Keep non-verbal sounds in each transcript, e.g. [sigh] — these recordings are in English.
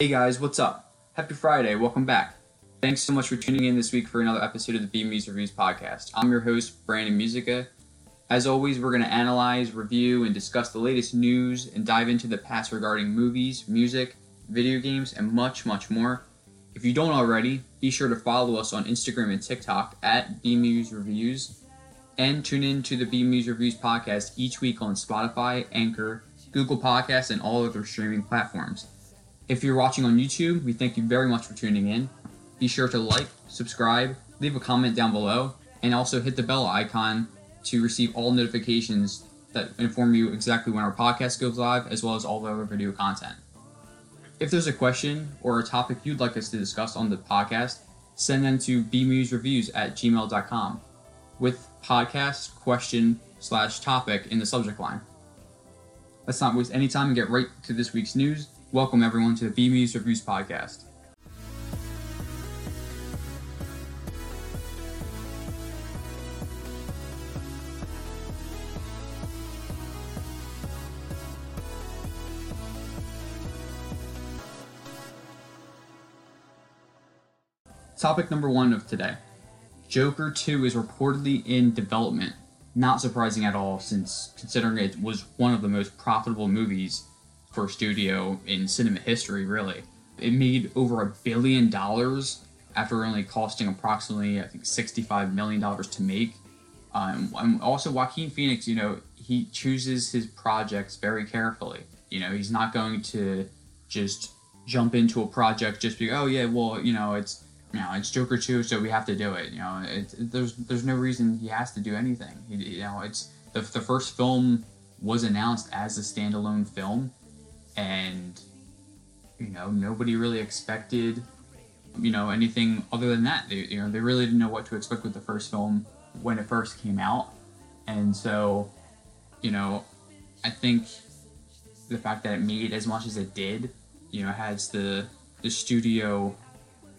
Hey guys, what's up? Happy Friday, welcome back. Thanks so much for tuning in this week for another episode of the B Music Reviews podcast. I'm your host, Brandon Musica. As always, we're going to analyze, review, and discuss the latest news and dive into the past regarding movies, music, video games, and much, much more. If you don't already, be sure to follow us on Instagram and TikTok at BMuz Reviews, and tune in to the BMuz Reviews podcast each week on Spotify, Anchor, Google Podcasts, and all other streaming platforms. If you're watching on YouTube, we thank you very much for tuning in. Be sure to like, subscribe, leave a comment down below, and also hit the bell icon to receive all notifications that inform you exactly when our podcast goes live, as well as all the other video content. If there's a question or a topic you'd like us to discuss on the podcast, send them to bmuzreviews at gmail.com with podcast question slash topic in the subject line. Let's not waste any time and get right to this week's news. Welcome everyone to the BMuz Reviews podcast. Topic number one of today Joker 2 is reportedly in development. Not surprising at all, since considering it was one of the most profitable movies for a studio in cinema history, really. It made over a billion dollars after only costing approximately, I think, $65 million to make. Um, and also, Joaquin Phoenix, you know, he chooses his projects very carefully. You know, he's not going to just jump into a project just because, oh, yeah, well, you know, it's you know, it's Joker two, so we have to do it. You know, it, it, there's there's no reason he has to do anything. He, you know, it's the, the first film was announced as a standalone film, and you know nobody really expected you know anything other than that. They you know they really didn't know what to expect with the first film when it first came out, and so you know I think the fact that it made as much as it did, you know, has the the studio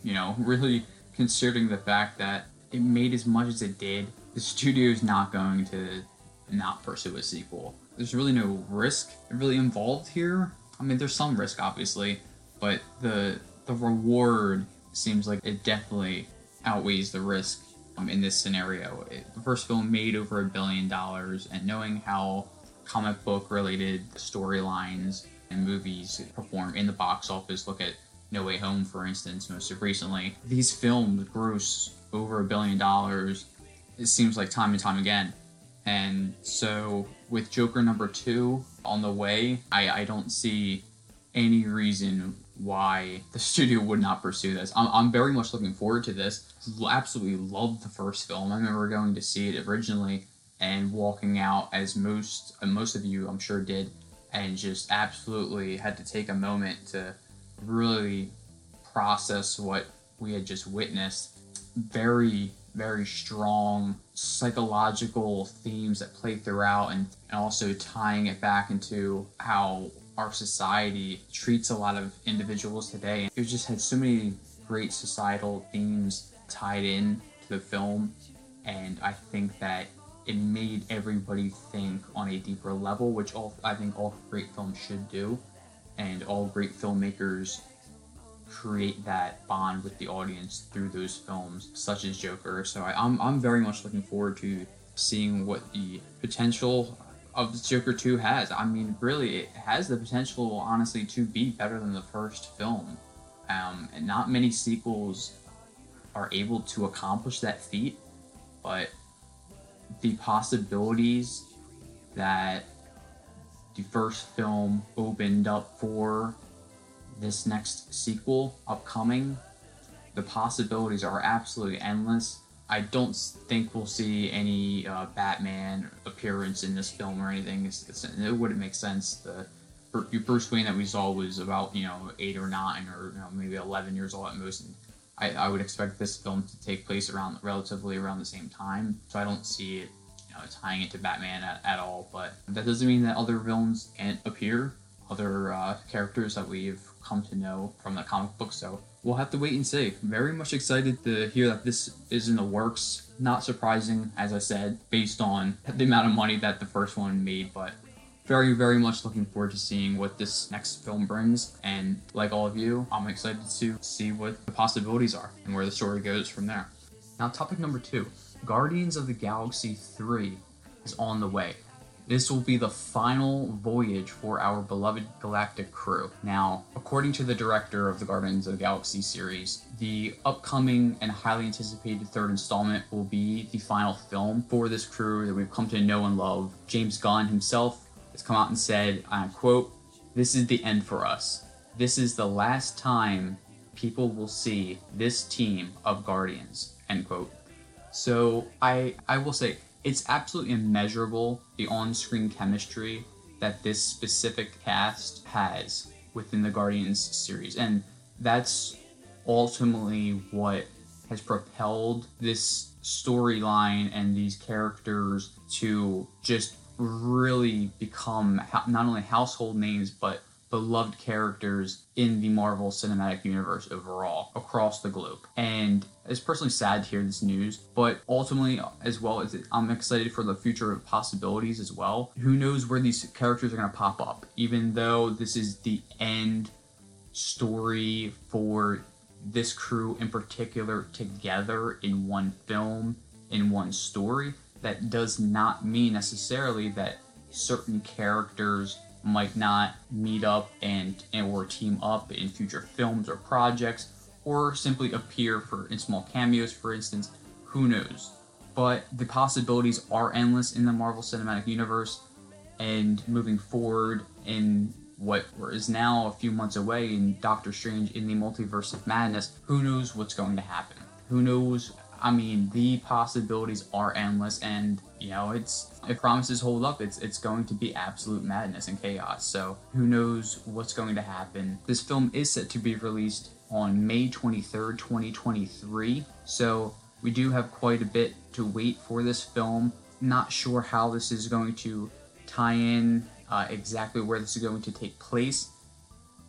you know, really considering the fact that it made as much as it did, the studio's not going to not pursue a sequel. There's really no risk really involved here. I mean, there's some risk, obviously, but the the reward seems like it definitely outweighs the risk um, in this scenario. It, the first film made over a billion dollars, and knowing how comic book related storylines and movies perform in the box office, look at no Way Home, for instance, most recently, these films gross over a billion dollars. It seems like time and time again. And so, with Joker number two on the way, I, I don't see any reason why the [laughs] studio would not pursue this. I'm, I'm very much looking forward to this. Absolutely loved the first film. I remember going to see it originally and walking out, as most most of you I'm sure did, and just absolutely had to take a moment to really process what we had just witnessed. Very, very strong psychological themes that play throughout, and, and also tying it back into how our society treats a lot of individuals today. It just had so many great societal themes tied in to the film, and I think that it made everybody think on a deeper level, which all I think all great films should do and all great filmmakers create that bond with the audience through those films, such as Joker. So I, am I'm, I'm very much looking forward to seeing what the potential of Joker 2 has. I mean, really, it has the potential, honestly, to be better than the first film. Um, and not many sequels are able to accomplish that feat, but the possibilities that the first film opened up for this next sequel upcoming, the possibilities are absolutely endless. I don't think we'll see any uh, Batman appearance in this film or anything. It's, it's, it wouldn't make sense. The Bruce Wayne that we saw was about you know eight or nine or you know, maybe eleven years old at most. And I, I would expect this film to take place around relatively around the same time. So I don't see it you know, tying it to Batman at, at all. But that doesn't mean that other villains can't appear, other uh, characters that we've come to know from the comic book. So we'll have to wait and see. Very much excited to hear that this is in the works. Not surprising, as I said, based on the amount of money that the first one made, but very, very much looking forward to seeing what this next film brings. And like all of you, I'm excited to see what the possibilities are and where the story goes from there. Now, topic number two Guardians of the Galaxy 3 is on the way. This will be the final voyage for our beloved galactic crew. Now, according to the director of the Guardians of the Galaxy series, the upcoming and highly anticipated third installment will be the final film for this crew that we've come to know and love. James Gunn himself has come out and said, I quote, This is the end for us. This is the last time people will see this team of Guardians, end quote. So I I will say it's absolutely immeasurable the on-screen chemistry that this specific cast has within the Guardians series. And that's ultimately what has propelled this storyline and these characters to just really become not only household names but beloved characters in the Marvel Cinematic Universe overall across the globe. And it's personally sad to hear this news, but ultimately, as well as I'm excited for the future possibilities as well. Who knows where these characters are going to pop up? Even though this is the end story for this crew in particular together in one film, in one story, that does not mean necessarily that certain characters might not meet up and, and or team up in future films or projects or simply appear for in small cameos for instance who knows? But the possibilities are endless in the marvel cinematic universe and moving forward in what is now a few months away in doctor strange in the multiverse of madness who knows what's going to happen? Who knows I mean, the possibilities are endless, and you know, it's if promises hold up, it's it's going to be absolute madness and chaos. So who knows what's going to happen? This film is set to be released on May 23rd, 2023. So we do have quite a bit to wait for this film. Not sure how this is going to tie in uh, exactly where this is going to take place,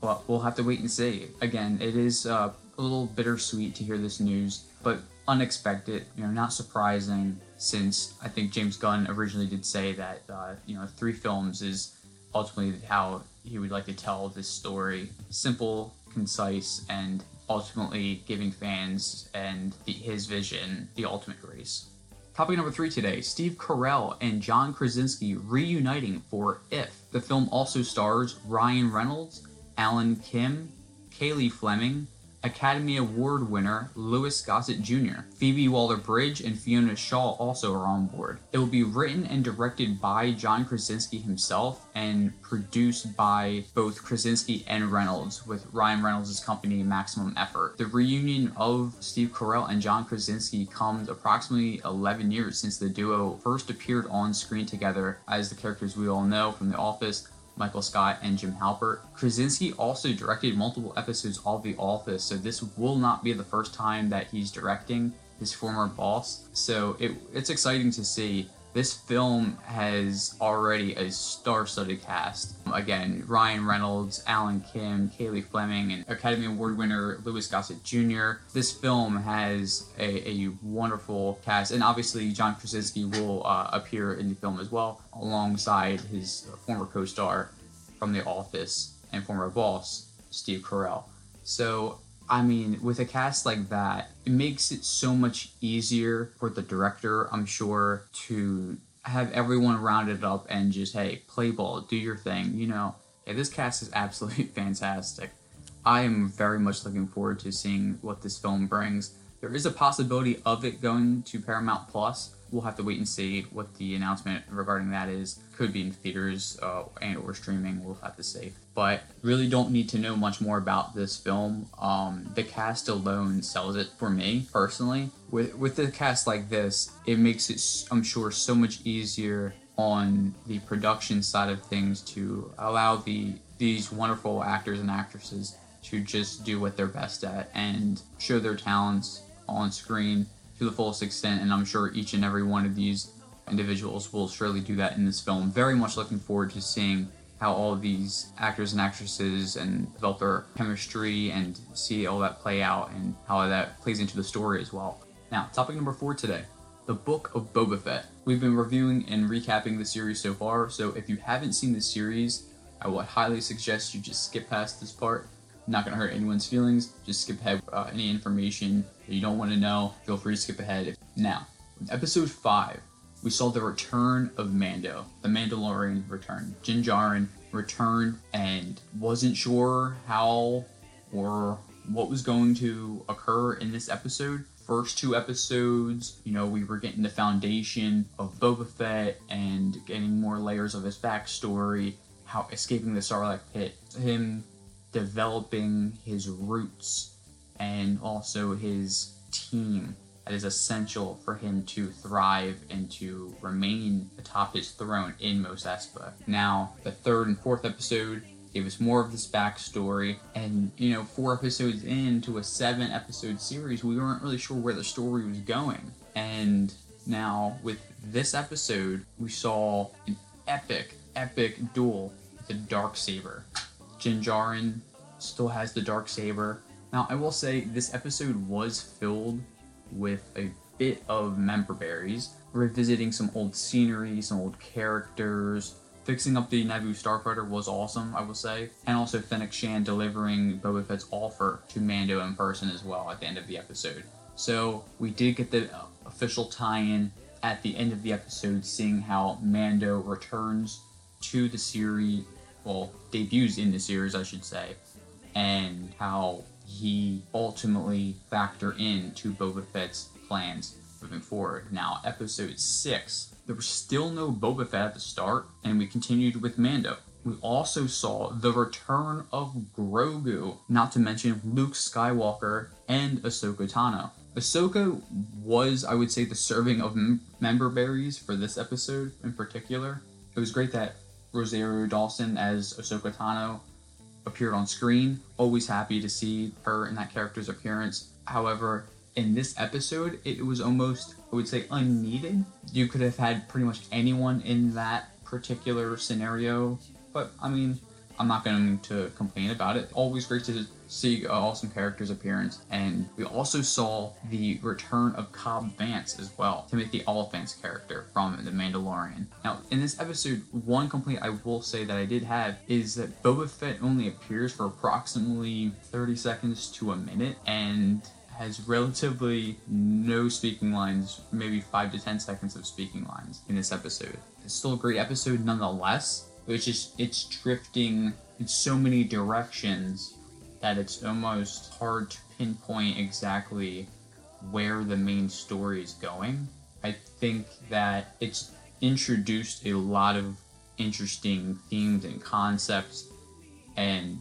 but we'll have to wait and see. Again, it is uh, a little bittersweet to hear this news, but unexpected, you know, not surprising since I think James Gunn originally did say that, uh, you know, three films is ultimately how he would like to tell this story. Simple, concise, and ultimately giving fans and the, his vision the ultimate grace. Topic number three today Steve Carell and John Krasinski reuniting for If. The film also stars Ryan Reynolds, Alan Kim, Cailey Fleming, Academy Award winner Louis Gossett Jr. Phoebe Waller Bridge and Fiona Shaw also are on board. It will be written and directed by John Krasinski himself and produced by both Krasinski and Reynolds, with Ryan Reynolds' company Maximum Effort. The reunion of Steve Carell and John Krasinski comes approximately 11 years since the duo first appeared on screen together as the characters we all know from The Office Michael Scott, and Jim Halpert. Krasinski also directed multiple episodes of The Office, so this will not be the first time that he's directing his former boss. So it, it's exciting to see. This film has already a star-studded cast. Again, Ryan Reynolds, Alan Kim, Cailey Fleming, and Academy Award winner Louis Gossett Jr. This film has a, a wonderful cast, and obviously John Krasinski will uh, appear in the film as well, alongside his former co-star from The Office and former boss Steve Carell. So I mean, with a cast like that, it makes it so much easier for the director, I'm sure, to have everyone rounded up and just, hey, play ball, do your thing. You know, yeah, this cast is absolutely [laughs] fantastic. I am very much looking forward to seeing what this film brings. There is a possibility of it going to Paramount Plus, we'll have to wait and see what the announcement regarding that is. Could be in theaters uh, and or streaming. We'll have to see. But really don't need to know much more about this film. Um, the cast alone sells it for me personally. With with the cast like this, it makes it I'm sure so much easier on the production side of things to allow the these wonderful actors and actresses to just do what they're best at and show their talents on screen to the fullest extent, and I'm sure each and every one of these individuals will surely do that in this film. Very much looking forward to seeing how all these actors and actresses and develop their chemistry and see all that play out and how that plays into the story as well. Now, topic number four today The Book of Boba Fett. We've been reviewing and recapping the series so far, so if you haven't seen the series, I would highly suggest you just skip past this part. Not gonna hurt anyone's feelings. Just skip ahead. Uh, any information that you don't want to know, feel free to skip ahead. Now, episode five, we saw the return of Mando. The Mandalorian return. Din Djarin returned and wasn't sure how or what was going to occur in this episode. First two episodes, you know, we were getting the foundation of Boba Fett and getting more layers of his backstory, how escaping the Sarlacc pit, him developing his roots and also his team that is essential for him to thrive and to remain atop his throne in Mos Espa. Now, the third and fourth episode gave us more of this backstory, and you know, four episodes into a seven episode series, we weren't really sure where the story was going. And now, with this episode, we saw an epic, epic duel with the Dark Saber. Din Djarin still has the Dark Saber. Now, I will say this episode was filled with a bit of member berries, revisiting some old scenery, some old characters. Fixing up the Naboo Starfighter was awesome, I will say. And also Fennec Shand delivering Boba Fett's offer to Mando in person as well at the end of the episode. So we did get the uh, official tie-in at the end of the episode, seeing how Mando returns to the series, well, debuts in the series, I should say, and how he ultimately factor in to Boba Fett's plans moving forward. Now, episode 6, there was still no Boba Fett at the start, and we continued with Mando. We also saw the return of Grogu, not to mention Luke Skywalker and Ahsoka Tano. Ahsoka was, I would say, the serving of member berries for this episode in particular. It was great that Rosario Dawson as Ahsoka Tano appeared on screen. Always happy to see her in that character's appearance. However, in this episode, it was almost, I would say, unneeded. You could have had pretty much anyone in that particular scenario, but I mean, I'm not going to complain about it. Always great to see awesome character's appearance. And we also saw the return of Cobb Vanth as well, Timothy Olyphant's character from The Mandalorian. Now, in this episode, one complaint I will say that I did have is that Boba Fett only appears for approximately 30 seconds to a minute and has relatively no speaking lines, maybe 5 to 10 seconds of speaking lines in this episode. It's still a great episode nonetheless, it's just, it's drifting in so many directions that it's almost hard to pinpoint exactly where the main story is going. I think that it's introduced a lot of interesting themes and concepts, and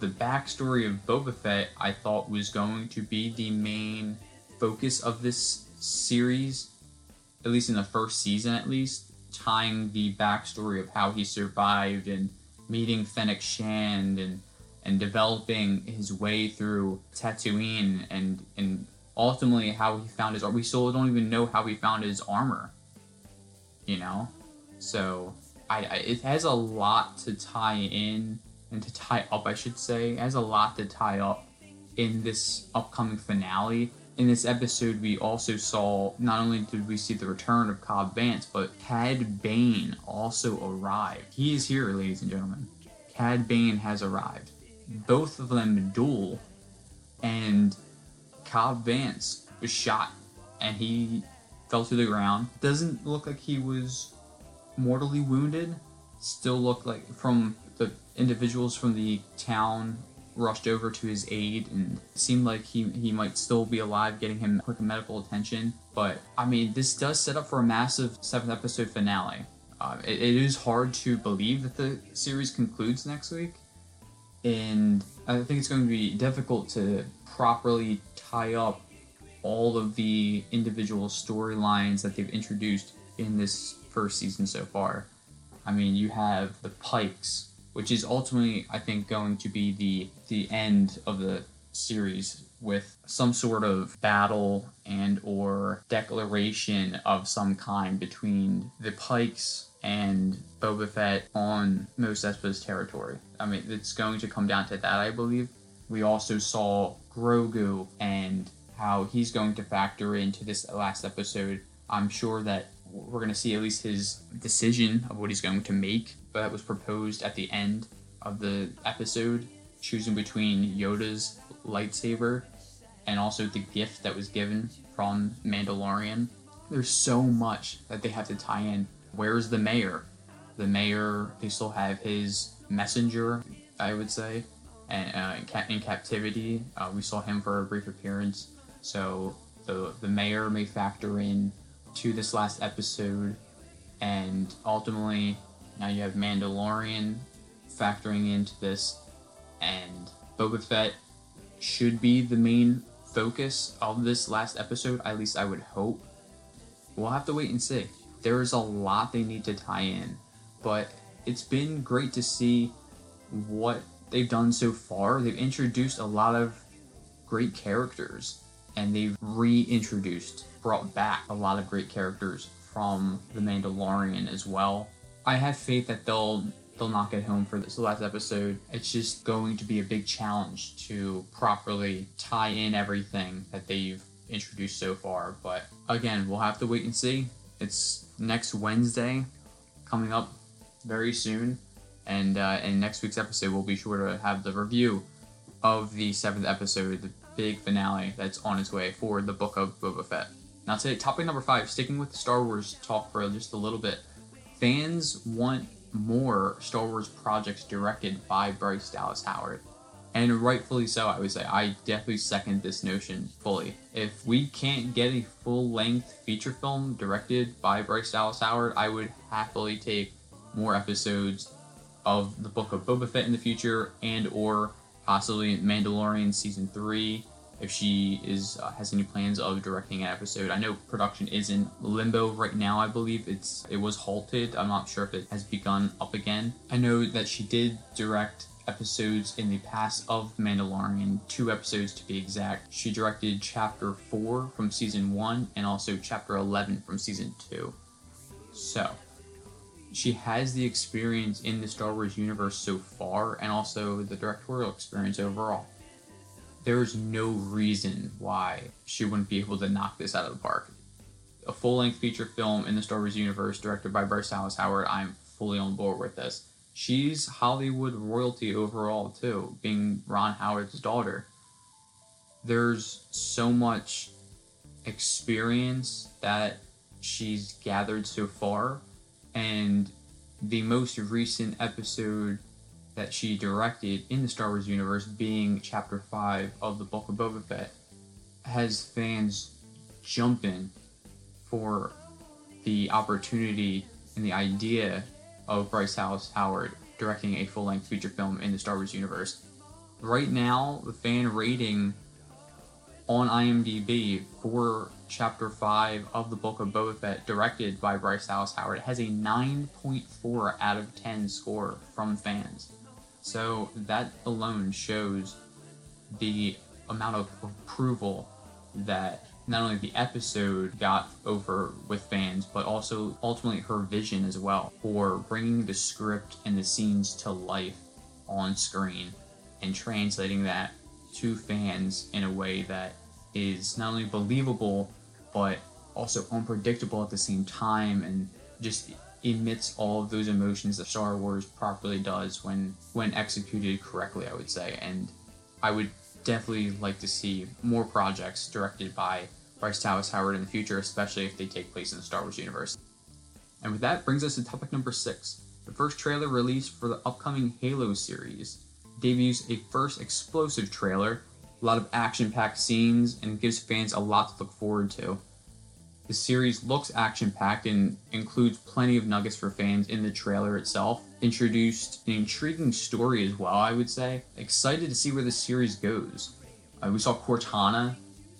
the backstory of Boba Fett I thought was going to be the main focus of this series, at least in the first season, at least, tying the backstory of how he survived and meeting Fennec Shand and and developing his way through Tatooine and and ultimately how he found his armor. we still don't even know how he found his armor you know? So I, I it has a lot to tie in and to tie up I should say. It has a lot to tie up in this upcoming finale. In this episode we also saw not only did we see the return of Cobb Vanth, but Cad Bane also arrived. He is here ladies and gentlemen. Cad Bane has arrived both of them duel, and Cobb Vanth was shot, and he fell to the ground. Doesn't look like he was mortally wounded. Still looked like from the individuals from the town rushed over to his aid and seemed like he, he might still be alive, getting him quick medical attention. But I mean, this does set up for a massive seventh episode finale. Uh, it, it is hard to believe that the series concludes next week and I think it's going to be difficult to properly tie up all of the individual storylines that they've introduced in this first season so far. I mean, you have the Pikes, which is ultimately, I think, going to be the the end of the series with some sort of battle and or declaration of some kind between the Pikes and Boba Fett on Mos Espa's territory. I mean, it's going to come down to that, I believe. We also saw Grogu and how he's going to factor into this last episode. I'm sure that we're going to see at least his decision of what he's going to make, but that was proposed at the end of the episode, choosing between Yoda's lightsaber and also the gift that was given from Mandalorian. There's so much that they have to tie in. Where's the mayor? The mayor, they still have his messenger, I would say, and uh, in, ca- in, captivity. Uh, we saw him for a brief appearance. So the the mayor may factor in to this last episode, and ultimately now you have Mandalorian factoring into this, and Boba Fett should be the main focus of this last episode. At least I would hope. We'll have to wait and see. There is a lot they need to tie in, but it's been great to see what they've done so far. They've introduced a lot of great characters and they've reintroduced, brought back a lot of great characters from The Mandalorian as well. I have faith that they'll they'll knock it home for this last episode. It's just going to be a big challenge to properly tie in everything that they've introduced so far. But again, we'll have to wait and see. It's next Wednesday, coming up very soon, and uh, in next week's episode, we'll be sure to have the review of the seventh episode, the big finale that's on its way for the Book of Boba Fett. Now, today, topic number five, sticking with the Star Wars talk for just a little bit. Fans want more Star Wars projects directed by Bryce Dallas Howard. And rightfully so, I would say. I definitely second this notion fully. If we can't get a full length feature film directed by Bryce Dallas Howard, I would happily take more episodes of the Book of Boba Fett in the future and or possibly Mandalorian season 3 if she is uh, has any plans of directing an episode. I know production is in limbo right now. I believe it's it was halted. I'm not sure if it has begun up again. I know that she did direct episodes in the past of Mandalorian, two episodes to be exact. She directed chapter 4 from season 1 and also chapter 11 from season 2. So, she has the experience in the Star Wars universe so far and also the directorial experience overall there's no reason why she wouldn't be able to knock this out of the park. A full length feature film in the Star Wars universe, directed by Bryce Dallas Howard, I'm fully on board with this. She's Hollywood royalty overall, too, being Ron Howard's daughter. There's so much experience that she's gathered so far, and the most recent episode that she directed in the Star Wars universe, being Chapter 5 of the Book of Boba Fett, has fans jumping for the opportunity and the idea of Bryce Dallas Howard directing a full length feature film in the Star Wars universe. Right now, the fan rating on IMDb for Chapter 5 of the Book of Boba Fett, directed by Bryce Dallas Howard, has a 9.4 out of 10 score from fans. So that alone shows the amount of approval that not only the episode got over with fans, but also ultimately her vision as well for bringing the script and the scenes to life on screen and translating that to fans in a way that is not only believable but also unpredictable at the same time and just emits all of those emotions that Star Wars properly does when when executed correctly, I would say. And I would definitely like to see more projects directed by Bryce Dallas Howard in the future, especially if they take place in the Star Wars universe. And with that brings us to topic number six. The first trailer released for the upcoming Halo series debuts a first explosive trailer, a lot of action packed scenes, and gives fans a lot to look forward to. The series looks action packed and includes plenty of nuggets for fans in the trailer itself. Introduced an intriguing story as well, I would say. Excited to see where the series goes. Uh, we saw Cortana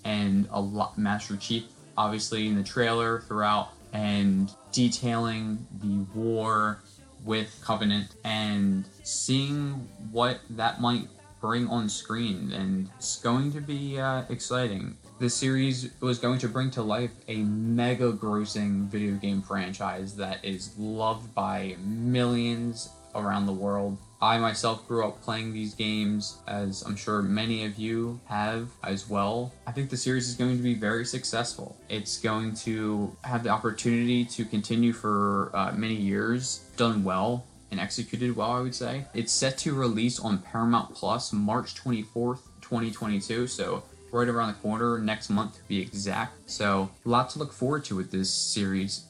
and a lot Master Chief, obviously, in the trailer throughout, and detailing the war with Covenant and seeing what that might bring on screen. And it's going to be uh, exciting the series was going to bring to life a mega grossing video game franchise that is loved by millions around the world. I myself grew up playing these games, as I'm sure many of you have as well. I think the series is going to be very successful. It's going to have the opportunity to continue for uh, many years, done well and executed well, I would say. It's set to release on Paramount Plus March 24th, 2022, so right around the corner next month to be exact. So, a lot to look forward to with this series.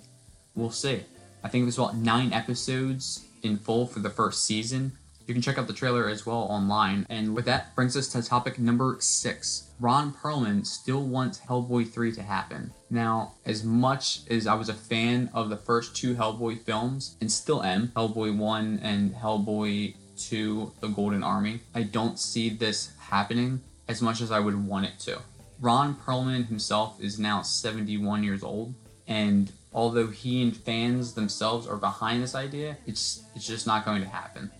We'll see. I think there's about nine episodes in full for the first season. You can check out the trailer as well online. And with that brings us to topic number six. Ron Perlman still wants Hellboy 3 to happen. Now, as much as I was a fan of the first two Hellboy films, and still am, Hellboy 1 and Hellboy 2, The Golden Army, I don't see this happening as much as I would want it to. Ron Perlman himself is now 71 years old, and although he and fans themselves are behind this idea, it's it's just not going to happen.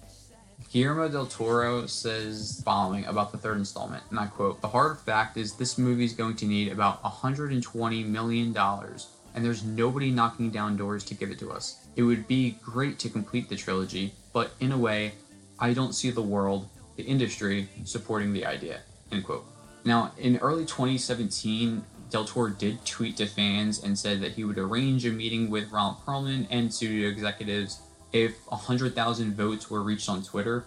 Guillermo del Toro says following about the third installment, and I quote, The hard fact is this movie is going to need about $120 million, and there's nobody knocking down doors to give it to us. It would be great to complete the trilogy, but in a way, I don't see the world, the industry, supporting the idea. End quote. Now, in early 2017, Del Toro did tweet to fans and said that he would arrange a meeting with Ron Perlman and studio executives if 100,000 votes were reached on Twitter.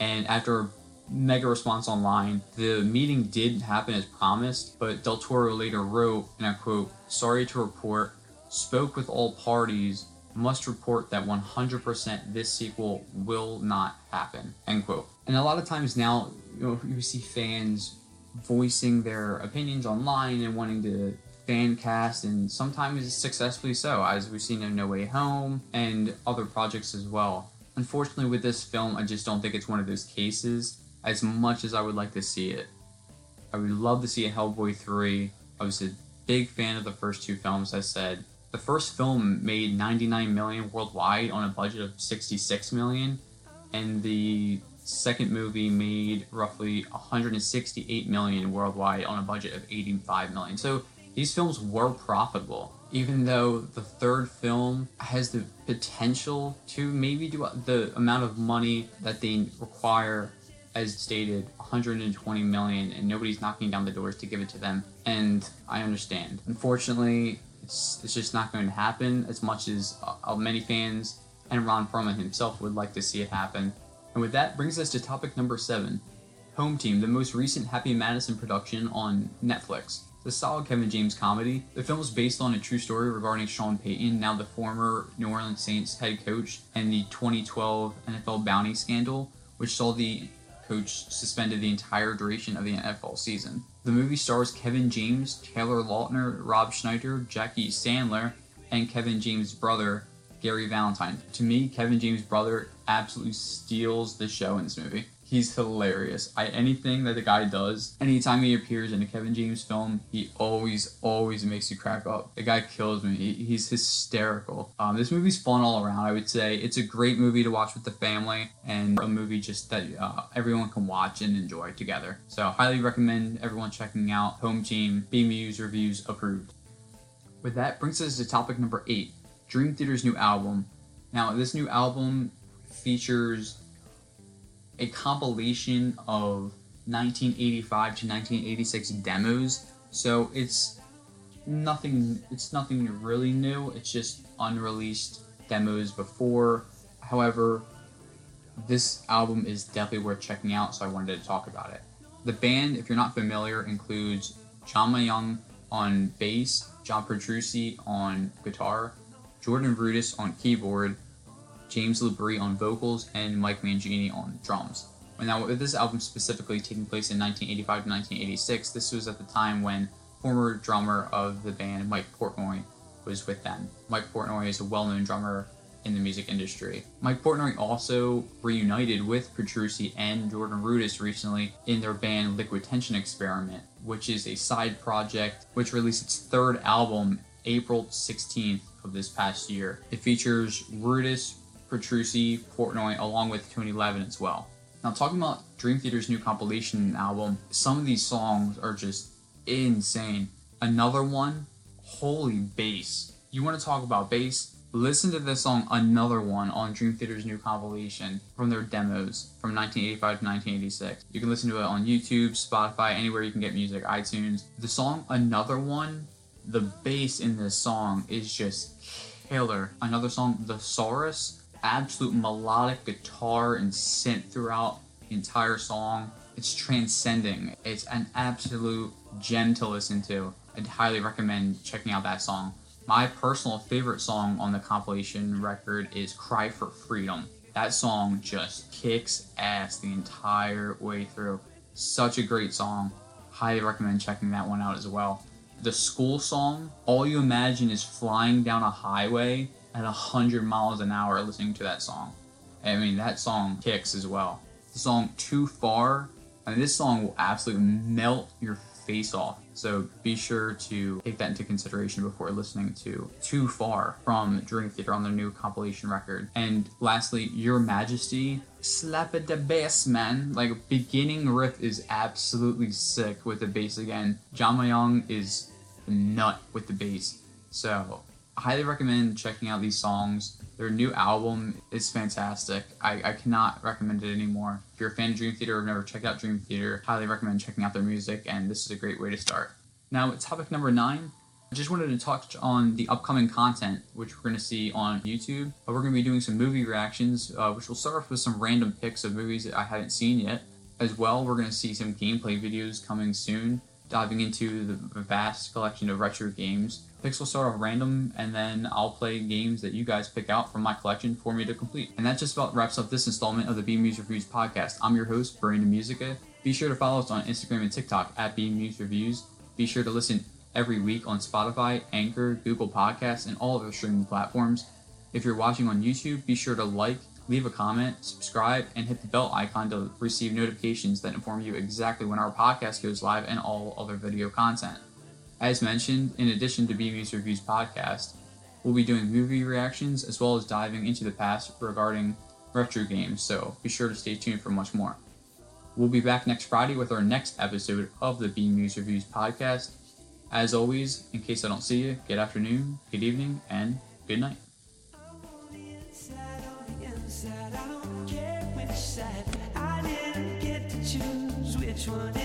And after a mega response online, the meeting did happen as promised, but Del Toro later wrote, and I quote, Sorry to report, spoke with all parties, must report that 100% this sequel will not happen, end quote. And a lot of times now, you, know, you see fans voicing their opinions online and wanting to fan cast, and sometimes successfully so, as we've seen in No Way Home and other projects as well. Unfortunately, with this film, I just don't think it's one of those cases as much as I would like to see it. I would love to see a Hellboy 3. I was a big fan of the first two films, I said. The first film made 99 million worldwide on a budget of 66 million, and the second movie made roughly 168 million worldwide on a budget of 85 million. So these films were profitable, even though the third film has the potential to maybe do the amount of money that they require, as stated, 120 million, and nobody's knocking down the doors to give it to them. And I understand. Unfortunately, it's, it's just not going to happen as much as uh, many fans and Ron Perlman himself would like to see it happen. And with that brings us to topic number seven Home Team, the most recent Happy Madison production on Netflix. The solid Kevin James comedy. The film is based on a true story regarding Sean Payton, now the former New Orleans Saints head coach, and the 2012 NFL bounty scandal, which saw the coach suspended the entire duration of the NFL season. The movie stars Kevin James, Taylor Lautner, Rob Schneider, Jackie Sandler, and Kevin James' brother, Gary Valentine. To me, Kevin James' brother absolutely steals the show in this movie. He's hilarious. I anything that the guy does, anytime he appears in a Kevin James film, he always, always makes you crack up. The guy kills me. He, he's hysterical. Um, this movie's fun all around. I would say it's a great movie to watch with the family and a movie just that uh, everyone can watch and enjoy together. So highly recommend everyone checking out Home Team. BMuz reviews approved. With that brings us to topic number eight: Dream Theater's new album. Now, this new album features a compilation of 1985 to 1986 demos. So it's nothing it's nothing really new. It's just unreleased demos before. However, this album is definitely worth checking out, so I wanted to talk about it. The band, if you're not familiar, includes John Myung on bass, John Petrucci on guitar, Jordan Rudess on keyboard, James LaBrie on vocals, and Mike Mangini on drums. Now, with this album specifically taking place in 1985 to 1986, this was at the time when former drummer of the band, Mike Portnoy, was with them. Mike Portnoy is a well known drummer in the music industry. Mike Portnoy also reunited with Petrucci and Jordan Rudess recently in their band Liquid Tension Experiment, which is a side project which released its third album April 16th of this past year. It features Rudess, Petrucci, Portnoy, along with Tony Levin as well. Now, talking about Dream Theater's new compilation album, some of these songs are just insane. Another one, holy bass. You want to talk about bass? Listen to this song, another one, on Dream Theater's new compilation from their demos from 1985 to 1986. You can listen to it on YouTube, Spotify, anywhere you can get music, iTunes. The song Another One, the bass in this song is just killer. Another song, The Saurus, absolute melodic guitar and synth throughout the entire song. It's transcending. It's an absolute gem to listen to. I'd highly recommend checking out that song. My personal favorite song on the compilation record is Cry for Freedom. That song just kicks ass the entire way through. Such a great song. Highly recommend checking that one out as well. The school song, all you imagine is flying down a highway at 100 miles an hour listening to that song. I mean, that song kicks as well. The song Too Far, I mean, this song will absolutely melt your face off. So be sure to take that into consideration before listening to Too Far from Dream Theater on their new compilation record. And lastly, Your Majesty, slap it the bass, man. Like beginning riff is absolutely sick with the bass again. John Myung is nut with the bass. So highly recommend checking out these songs. Their new album is fantastic. I, I cannot recommend it anymore. If you're a fan of Dream Theater or have never checked out Dream Theater, highly recommend checking out their music, and this is a great way to start. Now, topic number nine. I just wanted to touch on the upcoming content, which we're going to see on YouTube. We're going to be doing some movie reactions, uh, which will start off with some random picks of movies that I haven't seen yet. As well, we're going to see some gameplay videos coming soon, diving into the vast collection of retro games Picks will start off random, and then I'll play games that you guys pick out from my collection for me to complete. And that just about wraps up this installment of the BMuz Reviews podcast. I'm your host, Brandon Musica. Be sure to follow us on Instagram and TikTok at BMuz Reviews. Be sure to listen every week on Spotify, Anchor, Google Podcasts, and all of our streaming platforms. If you're watching on YouTube, be sure to like, leave a comment, subscribe, and hit the bell icon to receive notifications that inform you exactly when our podcast goes live and all other video content. As mentioned, in addition to BMuz Reviews podcast, we'll be doing movie reactions as well as diving into the past regarding retro games, so be sure to stay tuned for much more. We'll be back next Friday with our next episode of the BMuz Reviews podcast. As always, in case I don't see you, good afternoon, good evening, and good night. one